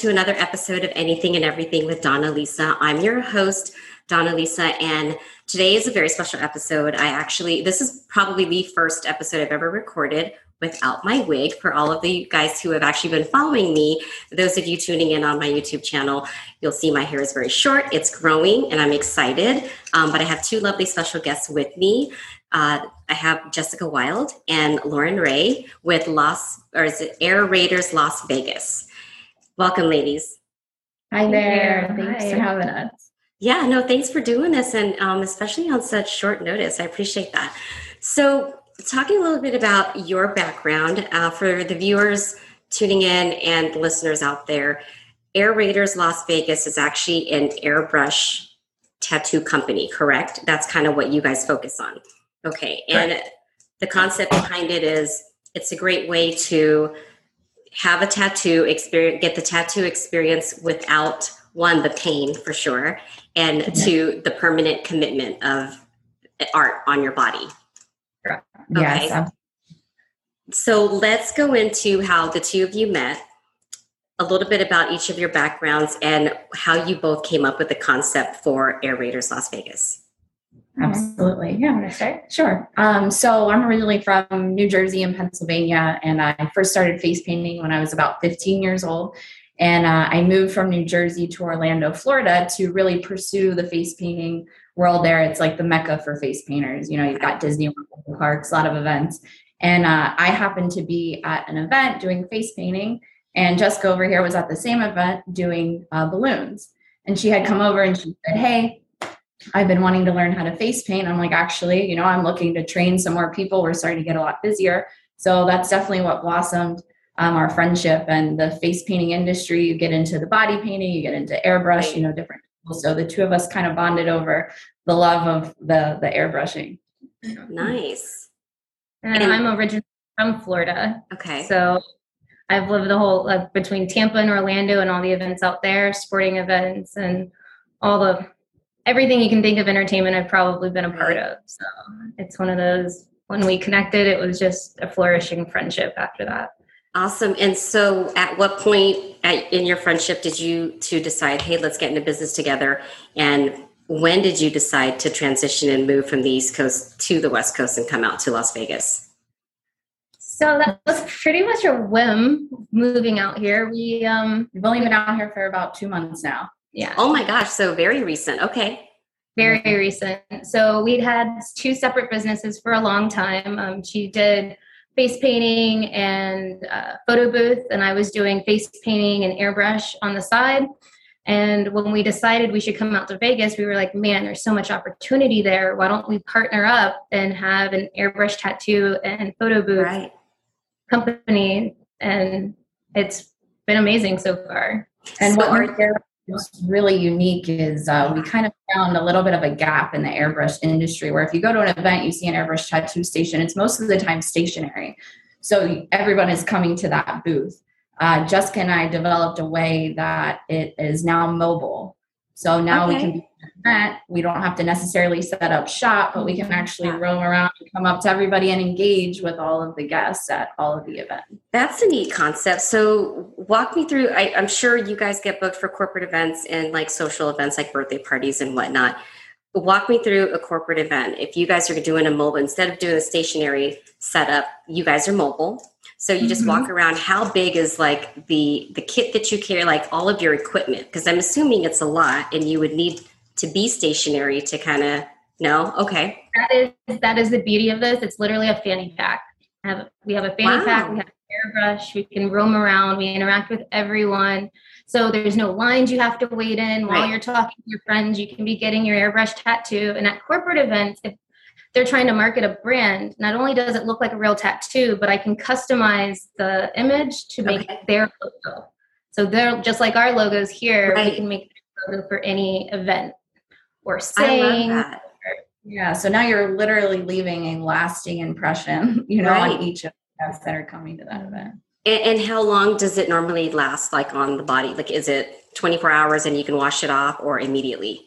To another episode of Anything and Everything with Donna Lisa. I'm your host, Donna Lisa, and today is a very special episode. I actually, this is probably the first episode I've ever recorded without my wig for all of the guys who have actually been following me. Those of you tuning in on my YouTube channel, you'll see my hair is very short. It's growing, and I'm excited. Um, but I have two lovely special guests with me. Uh, I have Jessica Wild and Lauren Ray with Las, or is it Air Raiders Las Vegas? Welcome, ladies. Hi there. Thanks Hi. for having us. Yeah, no, thanks for doing this, and um, especially on such short notice. I appreciate that. So, talking a little bit about your background uh, for the viewers tuning in and listeners out there, Air Raiders Las Vegas is actually an airbrush tattoo company, correct? That's kind of what you guys focus on. Okay, and the concept behind it is it's a great way to have a tattoo experience, get the tattoo experience without one, the pain for sure, and mm-hmm. two, the permanent commitment of art on your body. Yes. Okay. So let's go into how the two of you met, a little bit about each of your backgrounds, and how you both came up with the concept for Air Raiders Las Vegas. Absolutely. Yeah, want to start? Sure. Um, so I'm originally from New Jersey and Pennsylvania, and I first started face painting when I was about 15 years old. And uh, I moved from New Jersey to Orlando, Florida to really pursue the face painting world there. It's like the mecca for face painters. You know, you've got Disney parks, a lot of events. And uh, I happened to be at an event doing face painting, and Jessica over here was at the same event doing uh, balloons. And she had come over and she said, Hey, I've been wanting to learn how to face paint. I'm like, actually, you know, I'm looking to train some more people. We're starting to get a lot busier. So that's definitely what blossomed um, our friendship and the face painting industry. You get into the body painting, you get into airbrush, you know, different. So the two of us kind of bonded over the love of the the airbrushing. Nice. And, and I'm originally from Florida. Okay. So I've lived the whole like between Tampa and Orlando and all the events out there, sporting events and all the everything you can think of entertainment I've probably been a part of. So it's one of those when we connected, it was just a flourishing friendship after that. Awesome. And so at what point at, in your friendship did you two decide, hey, let's get into business together? And when did you decide to transition and move from the East Coast to the West Coast and come out to Las Vegas? So that was pretty much a whim moving out here. We um we've only been out here for about two months now yeah. Oh my gosh. So very recent. Okay. Very recent. So we'd had two separate businesses for a long time. Um, she did face painting and uh, photo booth, and I was doing face painting and airbrush on the side. And when we decided we should come out to Vegas, we were like, man, there's so much opportunity there. Why don't we partner up and have an airbrush tattoo and photo booth right. company? And it's been amazing so far. And so what are what's really unique is uh, we kind of found a little bit of a gap in the airbrush industry where if you go to an event you see an airbrush tattoo station it's most of the time stationary. So everyone is coming to that booth. Uh, jessica and i developed a way that it is now mobile. So now okay. we can be event. We don't have to necessarily set up shop, but we can actually roam around and come up to everybody and engage with all of the guests at all of the events. That's a neat concept. So walk me through. I, I'm sure you guys get booked for corporate events and like social events like birthday parties and whatnot. Walk me through a corporate event. If you guys are doing a mobile, instead of doing a stationary setup, you guys are mobile so you just mm-hmm. walk around. How big is like the the kit that you carry, like all of your equipment? Because I'm assuming it's a lot, and you would need to be stationary to kind of no. Okay, that is that is the beauty of this. It's literally a fanny pack. Have, we have a fanny wow. pack. We have airbrush. We can roam around. We interact with everyone. So there's no lines you have to wait in while right. you're talking to your friends. You can be getting your airbrush tattoo. And at corporate events, if they're trying to market a brand, not only does it look like a real tattoo, but I can customize the image to make okay. their logo. So they're just like our logos here, right. we can make logo for any event or saying. yeah, so now you're literally leaving a lasting impression, you know, right. on each of us that are coming to that event. And, and how long does it normally last, like on the body? Like, is it 24 hours and you can wash it off, or immediately?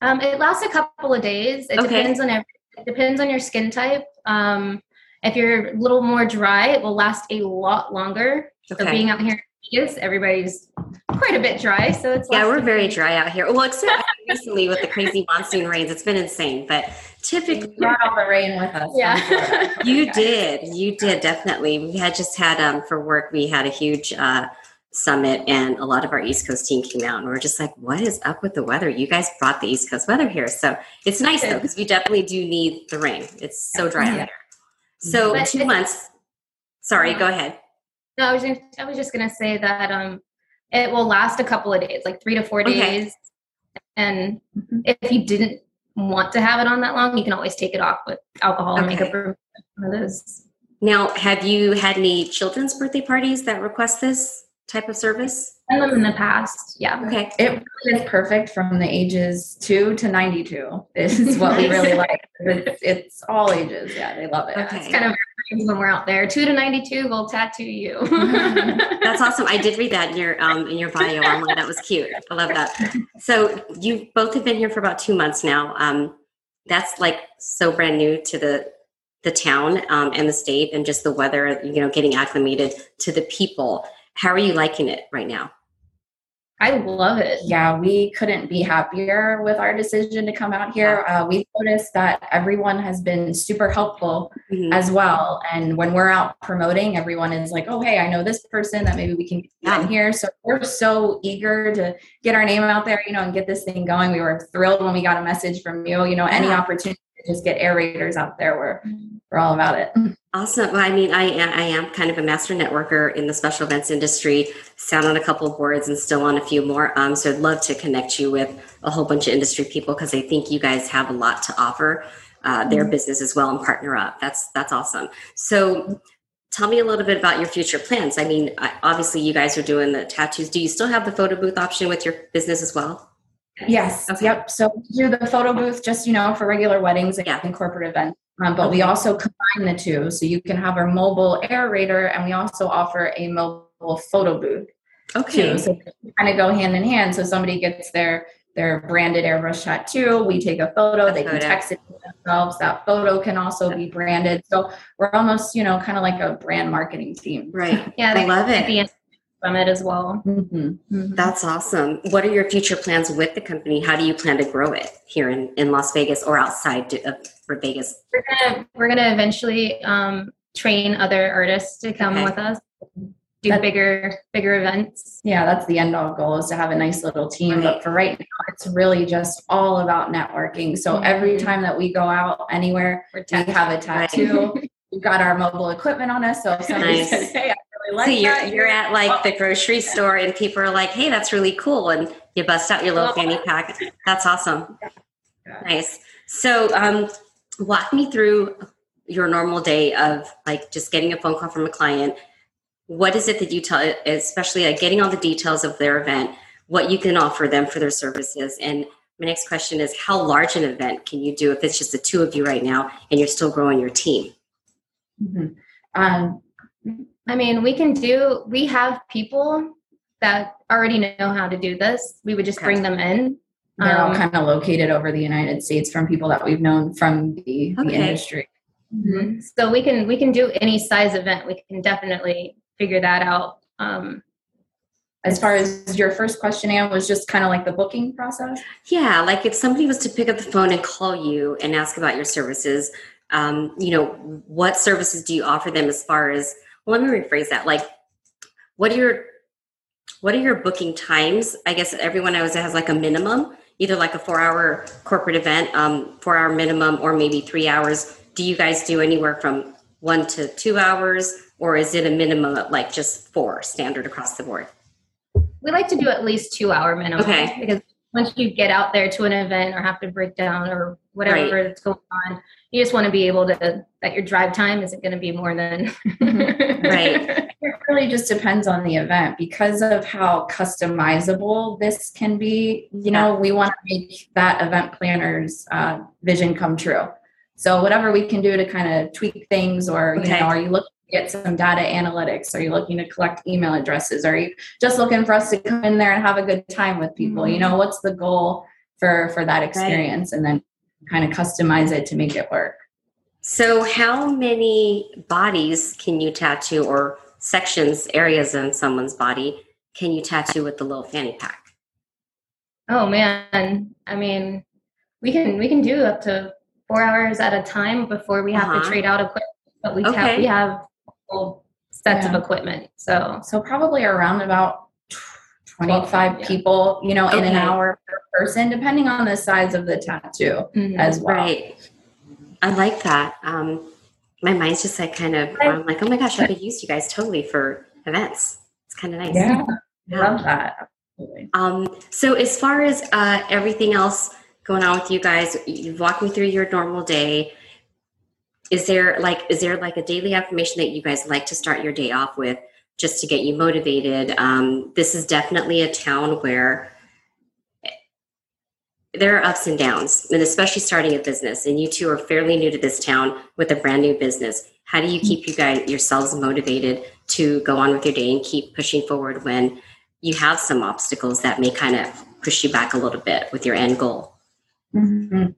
Um, it lasts a couple of days. It okay. depends on every it depends on your skin type. Um, if you're a little more dry, it will last a lot longer. Okay. So being out here Vegas, everybody's quite a bit dry. So it's yeah, we're very dry out here. Well, except recently with the crazy monsoon rains, it's been insane. But typically, We brought all the rain with us. Yeah. you did, you did definitely. We had just had um for work, we had a huge uh summit, and a lot of our East Coast team came out, and we are just like, "What is up with the weather? You guys brought the East Coast weather here, so it's nice though because we definitely do need the rain. It's so dry out Yeah. here. So But two months. Sorry, go ahead. No, I was just, I was just gonna say that um, it will last a couple of days, like three to four Okay. days. And Mhm. if you didn't want to have it on that long, you can always take it off with alcohol or Okay. makeup or one of those. Now, have you had any children's birthday parties that request this type of service? Done them in the past, yeah. Okay. It really is perfect from the ages two to 92 is what we really like. It's, it's all ages. Yeah, they love it. Okay. It's kind of when we're out there. Two to ninety-two, we'll tattoo you. That's awesome. I did read that in your um in your bio online. That was cute. I love that. So you both have been here for about two months now. Um, that's like so brand new to the the town um, and the state, and just the weather. You know, getting acclimated to the people. How are you liking it right now? I love it. Yeah, we couldn't be happier with our decision to come out here. Uh, we've noticed that everyone has been super helpful Mhm. as well. And when we're out promoting, everyone is like, oh, hey, I know this person that maybe we can get Yeah. in here. So we're so eager to get our name out there, you know, and get this thing going. We were thrilled when we got a message from you, you know, any opportunity just get Air Raiders out there, we're, we're all about it. Awesome. Well, I mean, I I am kind of a master networker in the special events industry. Sat on a couple of boards and still on a few more. Um, so I'd love to connect you with a whole bunch of industry people because I think you guys have a lot to offer uh, their business as well and partner up. That's that's awesome. So. Tell me a little bit about your future plans. I mean, obviously, you guys are doing the tattoos. Do you still have the photo booth option with your business as well? Yes. Okay. Yep. So we do the photo booth just, you know, for regular weddings and Yeah. corporate events. Um, but we also combine the two. So you can have our mobile aerator and we also offer a mobile photo booth Okay. too. So they kind of go hand in hand. So somebody gets their their branded airbrush tattoo. We take a photo. A they can text it to themselves. That photo can also be branded. So we're almost, you know, kind of like a brand marketing team. Right. Yeah, I they love it. From it as well. Mhm. That's awesome. What are your future plans with the company? How do you plan to grow it here in, in Las Vegas or outside of for Vegas? We're gonna we're gonna eventually um, train other artists to come Okay. with us, do That- bigger bigger events. Yeah, that's the end all goal is to have a nice little team. Right. But for right now, it's really just all about networking. So every Mhm. time that we go out anywhere, we have a tattoo. We've got our mobile equipment on us. So if somebody Nice. says, "Hey, I like so you're you're at like the grocery store and people are like, "Hey, that's really cool," and you bust out your little fanny pack. That's awesome. Nice. So, um, walk me through your normal day of like just getting a phone call from a client. What is it that you tell, especially like getting all the details of their event, what you can offer them for their services, and my next question is how large an event can you do if it's just the two of you right now and you're still growing your team? Mhm. Um, I mean, we can do. We have people that already know how to do this. We would just Okay. bring them in. they're all Um, kind of located over the United States from people that we've known from the, the Okay. industry. Mhm. So we can we can do any size event. We can definitely figure that out. Um, As far as your first question, Anne, was just kind of like the booking process. Yeah, like if somebody was to pick up the phone and call you and ask about your services, um, you know, what services do you offer them as far as well, let me rephrase that. Like what are your what are your booking times? I guess everyone it has like a minimum, either like a four hour corporate event, um, four hour minimum, or maybe three hours. Do you guys do anywhere from one to two hours, or is it a minimum of like just four standard across the board? we like to do at least two hour minimum Okay. because once you get out there to an event or have to break down or whatever Right. that's going on, you just want to be able to that your drive time isn't going to be more than Right. It really just depends on the event because of how customizable this can be. You know, we want to make that event planner's uh, vision come true. So whatever we can do to kind of tweak things, or you Okay. know, are you looking to get some data analytics? Are you looking to collect email addresses? Are you just looking for us to come in there and have a good time with people? You know, what's the goal for for that experience, and then kind of customize it to make it work. So, how many bodies can you tattoo or sections, areas in someone's body can you tattoo with the little fanny pack? Oh man, I mean, we can we can do up to four hours at a time before we have Uh-huh. to trade out equipment. But we Okay. have we have sets Yeah. of equipment. So So probably around about 25 yeah. people, you know, in an hour per person, depending on the size of the tattoo mhm. as well. Right. I like that. Um, my mind's just like kind of, I'm like, oh my gosh, I could use you guys totally for events. It's kind of nice. Yeah, Yeah. love that. Absolutely. Um, so as far as uh, everything else going on with you guys, you've walked me through your normal day. Is there like is there like a daily affirmation that you guys like to start your day off with, just to get you motivated? Um, this is definitely a town where there are ups and downs, and especially starting a business. And you two are fairly new to this town with a brand new business. How do you keep you guys yourselves motivated to go on with your day and keep pushing forward when you have some obstacles that may kind of push you back a little bit with your end goal? Mhm.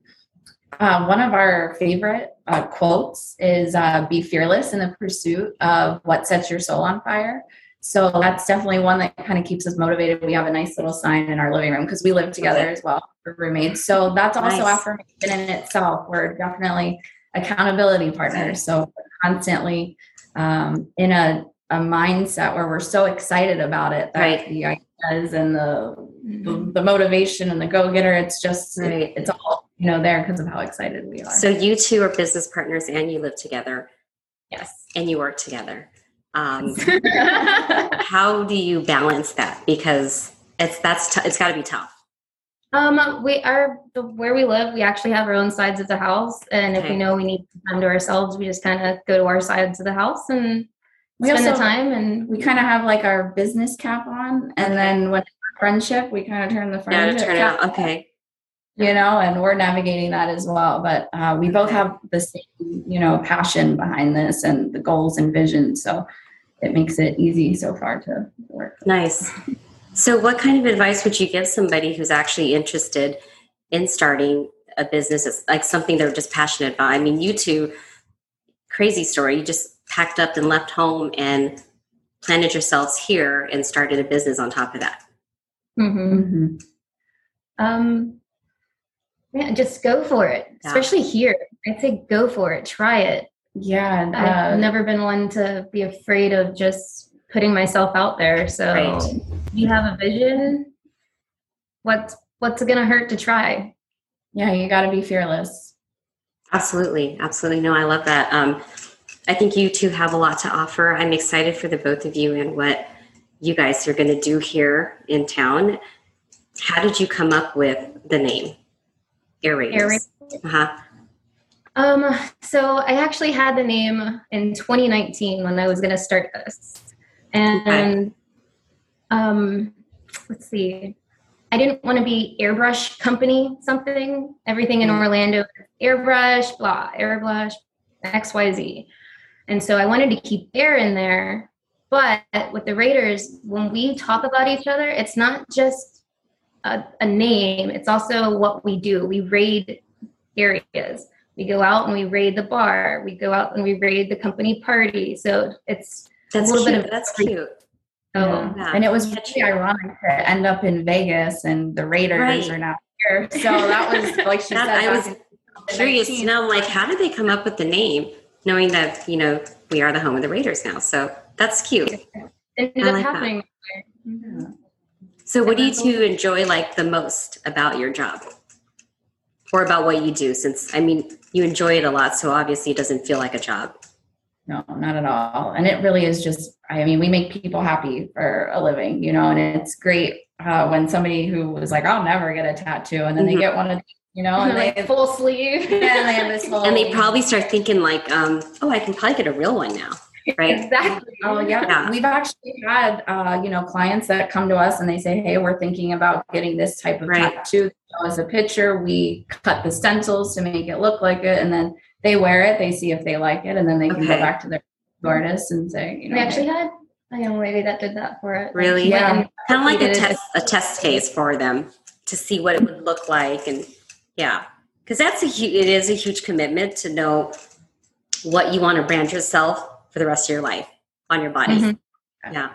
Uh, one of our favorite uh, quotes is uh, be fearless in the pursuit of what sets your soul on fire. So that's definitely one that kind of keeps us motivated. We have a nice little sign in our living room because we live together as well, we're roommates. So that's also Nice. affirmation in itself. We're definitely accountability partners. So we're constantly um, in a, a mindset where we're so excited about it that Right. the ideas and the, the, the motivation and the go getter, it's just, Right. it's all, you know, there because of how excited we are. So you two are business partners and you live together yes. and you work together. Um, how do you balance that? Because it's that's t- it's got to be tough. Um, we are the where we live. We actually have our own sides of the house, and if we know we need time to ourselves, we just kind of go to our sides of the house and We spend the time. And we kind of have like our business cap on, and then when it's friendship, we kind of turn the friendship. Yeah, to turn cap out okay. You know, and we're navigating that as well. But uh, we both have the same, you know, passion behind this and the goals and vision. So it makes it easy so far to work. Nice. So, what kind of advice would you give somebody who's actually interested in starting a business, It's like something they're just passionate about? I mean, you two, crazy story. You just packed up and left home and planted yourselves here and started a business on top of that. Mhm. Mm-hmm. um, yeah, just go for it. Yeah. Especially here, I'd say go for it. Try it. Yeah. and, I've uh, never been one to be afraid of just putting myself out there. So Right. you have a vision. What's what's it gonna hurt to try? yeah, you got to be fearless. Absolutely, absolutely. No, I love that. Um, I think you two have a lot to offer. I'm excited for the both of you and what you guys are going to do here in town. How did you come up with the name Air Raiders? Air Raiders. Uh-huh. Um, so I actually had the name in 2019 when I was going to start this, and um, let's see, I didn't want to be airbrush company something. Everything in Mm. Orlando, airbrush, blah, airbrush, X Y Z, and so I wanted to keep air in there. But with the Raiders, when we talk about each other, it's not just a, a name; it's also what we do. We raid areas we go out and we raid the bar we go out and we raid the company party so it's That's A little cute. bit of- That's cute. oh Yeah. And it was really ironic to end up in Vegas and the Raiders Right. are now here. So that was, like she That- said, I was back in Curious to 19. know, like, how did they come up with the name, knowing that you know we are the home of the Raiders now? So that's cute. it ended I up like that. happening Yeah. So, what do you two enjoy like the most about your job, or about what you do? Since I mean, you enjoy it a lot, so obviously it doesn't feel like a job. No, not at all. And it really is just, I mean, we make people happy for a living, you know, and it's great uh, when somebody who was like, I'll never get a tattoo, and then Mhm. they get one of, you know, and they, like full sleeve and they have this whole, And they probably start thinking like, um, "Oh, I can probably get a real one now." Right? exactly Oh yeah. Yeah. we've actually had uh, you know clients that come to us and they say, "Hey, we're thinking about getting this type of Right. tattoo." As a picture. We cut the stencils to make it look like it, and then they wear it. They see if they like it, and then they can Okay. go back to their artist and say, "You know, we actually had a young lady that did that for it Really? She Yeah. Kind of like a test, a test case for them to see what it would look like, and yeah, because that's a hu- it is a huge commitment to know what you want to brand yourself for the rest of your life. on your body. Mm-hmm. Yeah.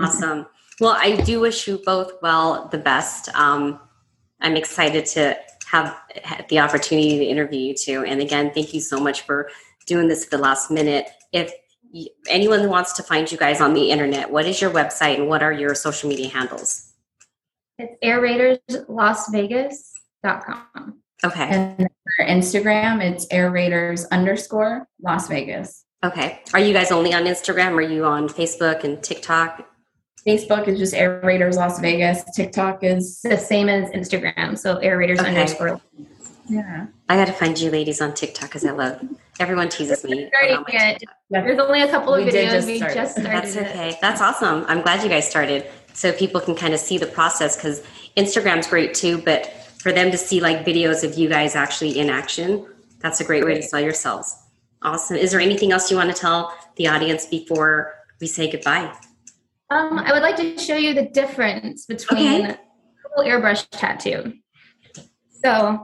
awesome. Well, I do wish you both well the best. Um, I'm excited to have the opportunity to interview you two. And again, thank you so much for doing this at the last minute. If anyone wants to find you guys on the internet, what is your website and what are your social media handles? It's airraiderslasvegas.com. Okay. And for Instagram, it's air raiders underscore Las Vegas. Okay. Are you guys only on Instagram? Are you on Facebook and TikTok? Facebook is just Air Raiders Las Vegas. TikTok is the same as Instagram. So Air Raiders okay. underscore. Yeah. I got to find you ladies on TikTok because I love everyone teases me. There's only a couple of we videos. Just we just started. That's okay. It. That's awesome. I'm glad you guys started so people can kind of see the process because Instagram's great too, but for them to see like videos of you guys actually in action, that's a great way to sell yourselves. Awesome. Is there anything else you want to tell the audience before we say goodbye? Um, I would like to show you the difference between okay. a airbrush tattoo. So,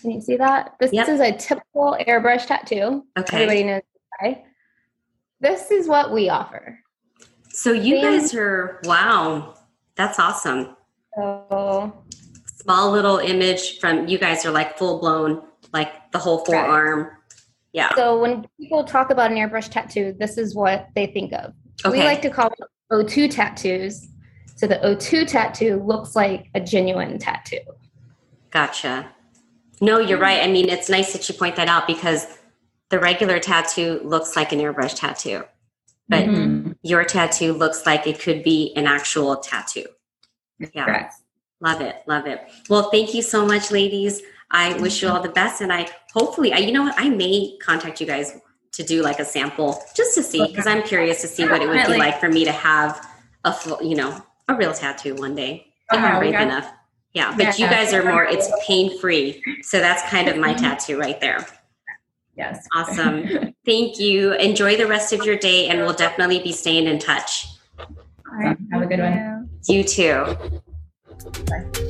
can you see that? This yep. is a typical airbrush tattoo. Okay. Everybody knows why. This is what we offer. So you guys are wow, that's awesome. So small little image from you guys are like full blown, like the whole forearm. Right. Yeah. So when people talk about an airbrush tattoo, this is what they think of. Okay. We like to call it O2 tattoos. So the O2 tattoo looks like a genuine tattoo. Gotcha. No, you're right. I mean, it's nice that you point that out because the regular tattoo looks like an airbrush tattoo, but mm-hmm. your tattoo looks like it could be an actual tattoo. Yeah. Correct. Love it. Love it. Well, thank you so much, ladies. I wish you all the best. And I hopefully, I, you know what, I may contact you guys to do like a sample just to see because I'm curious to see what it would be like for me to have a full, you know, a real tattoo one day. If I'm brave enough. Yeah, but you guys are more, it's pain free. So that's kind of my mm-hmm. tattoo right there. Yes. Awesome. Thank you. Enjoy the rest of your day and we'll definitely be staying in touch. All right. Have a good one. You too. Bye.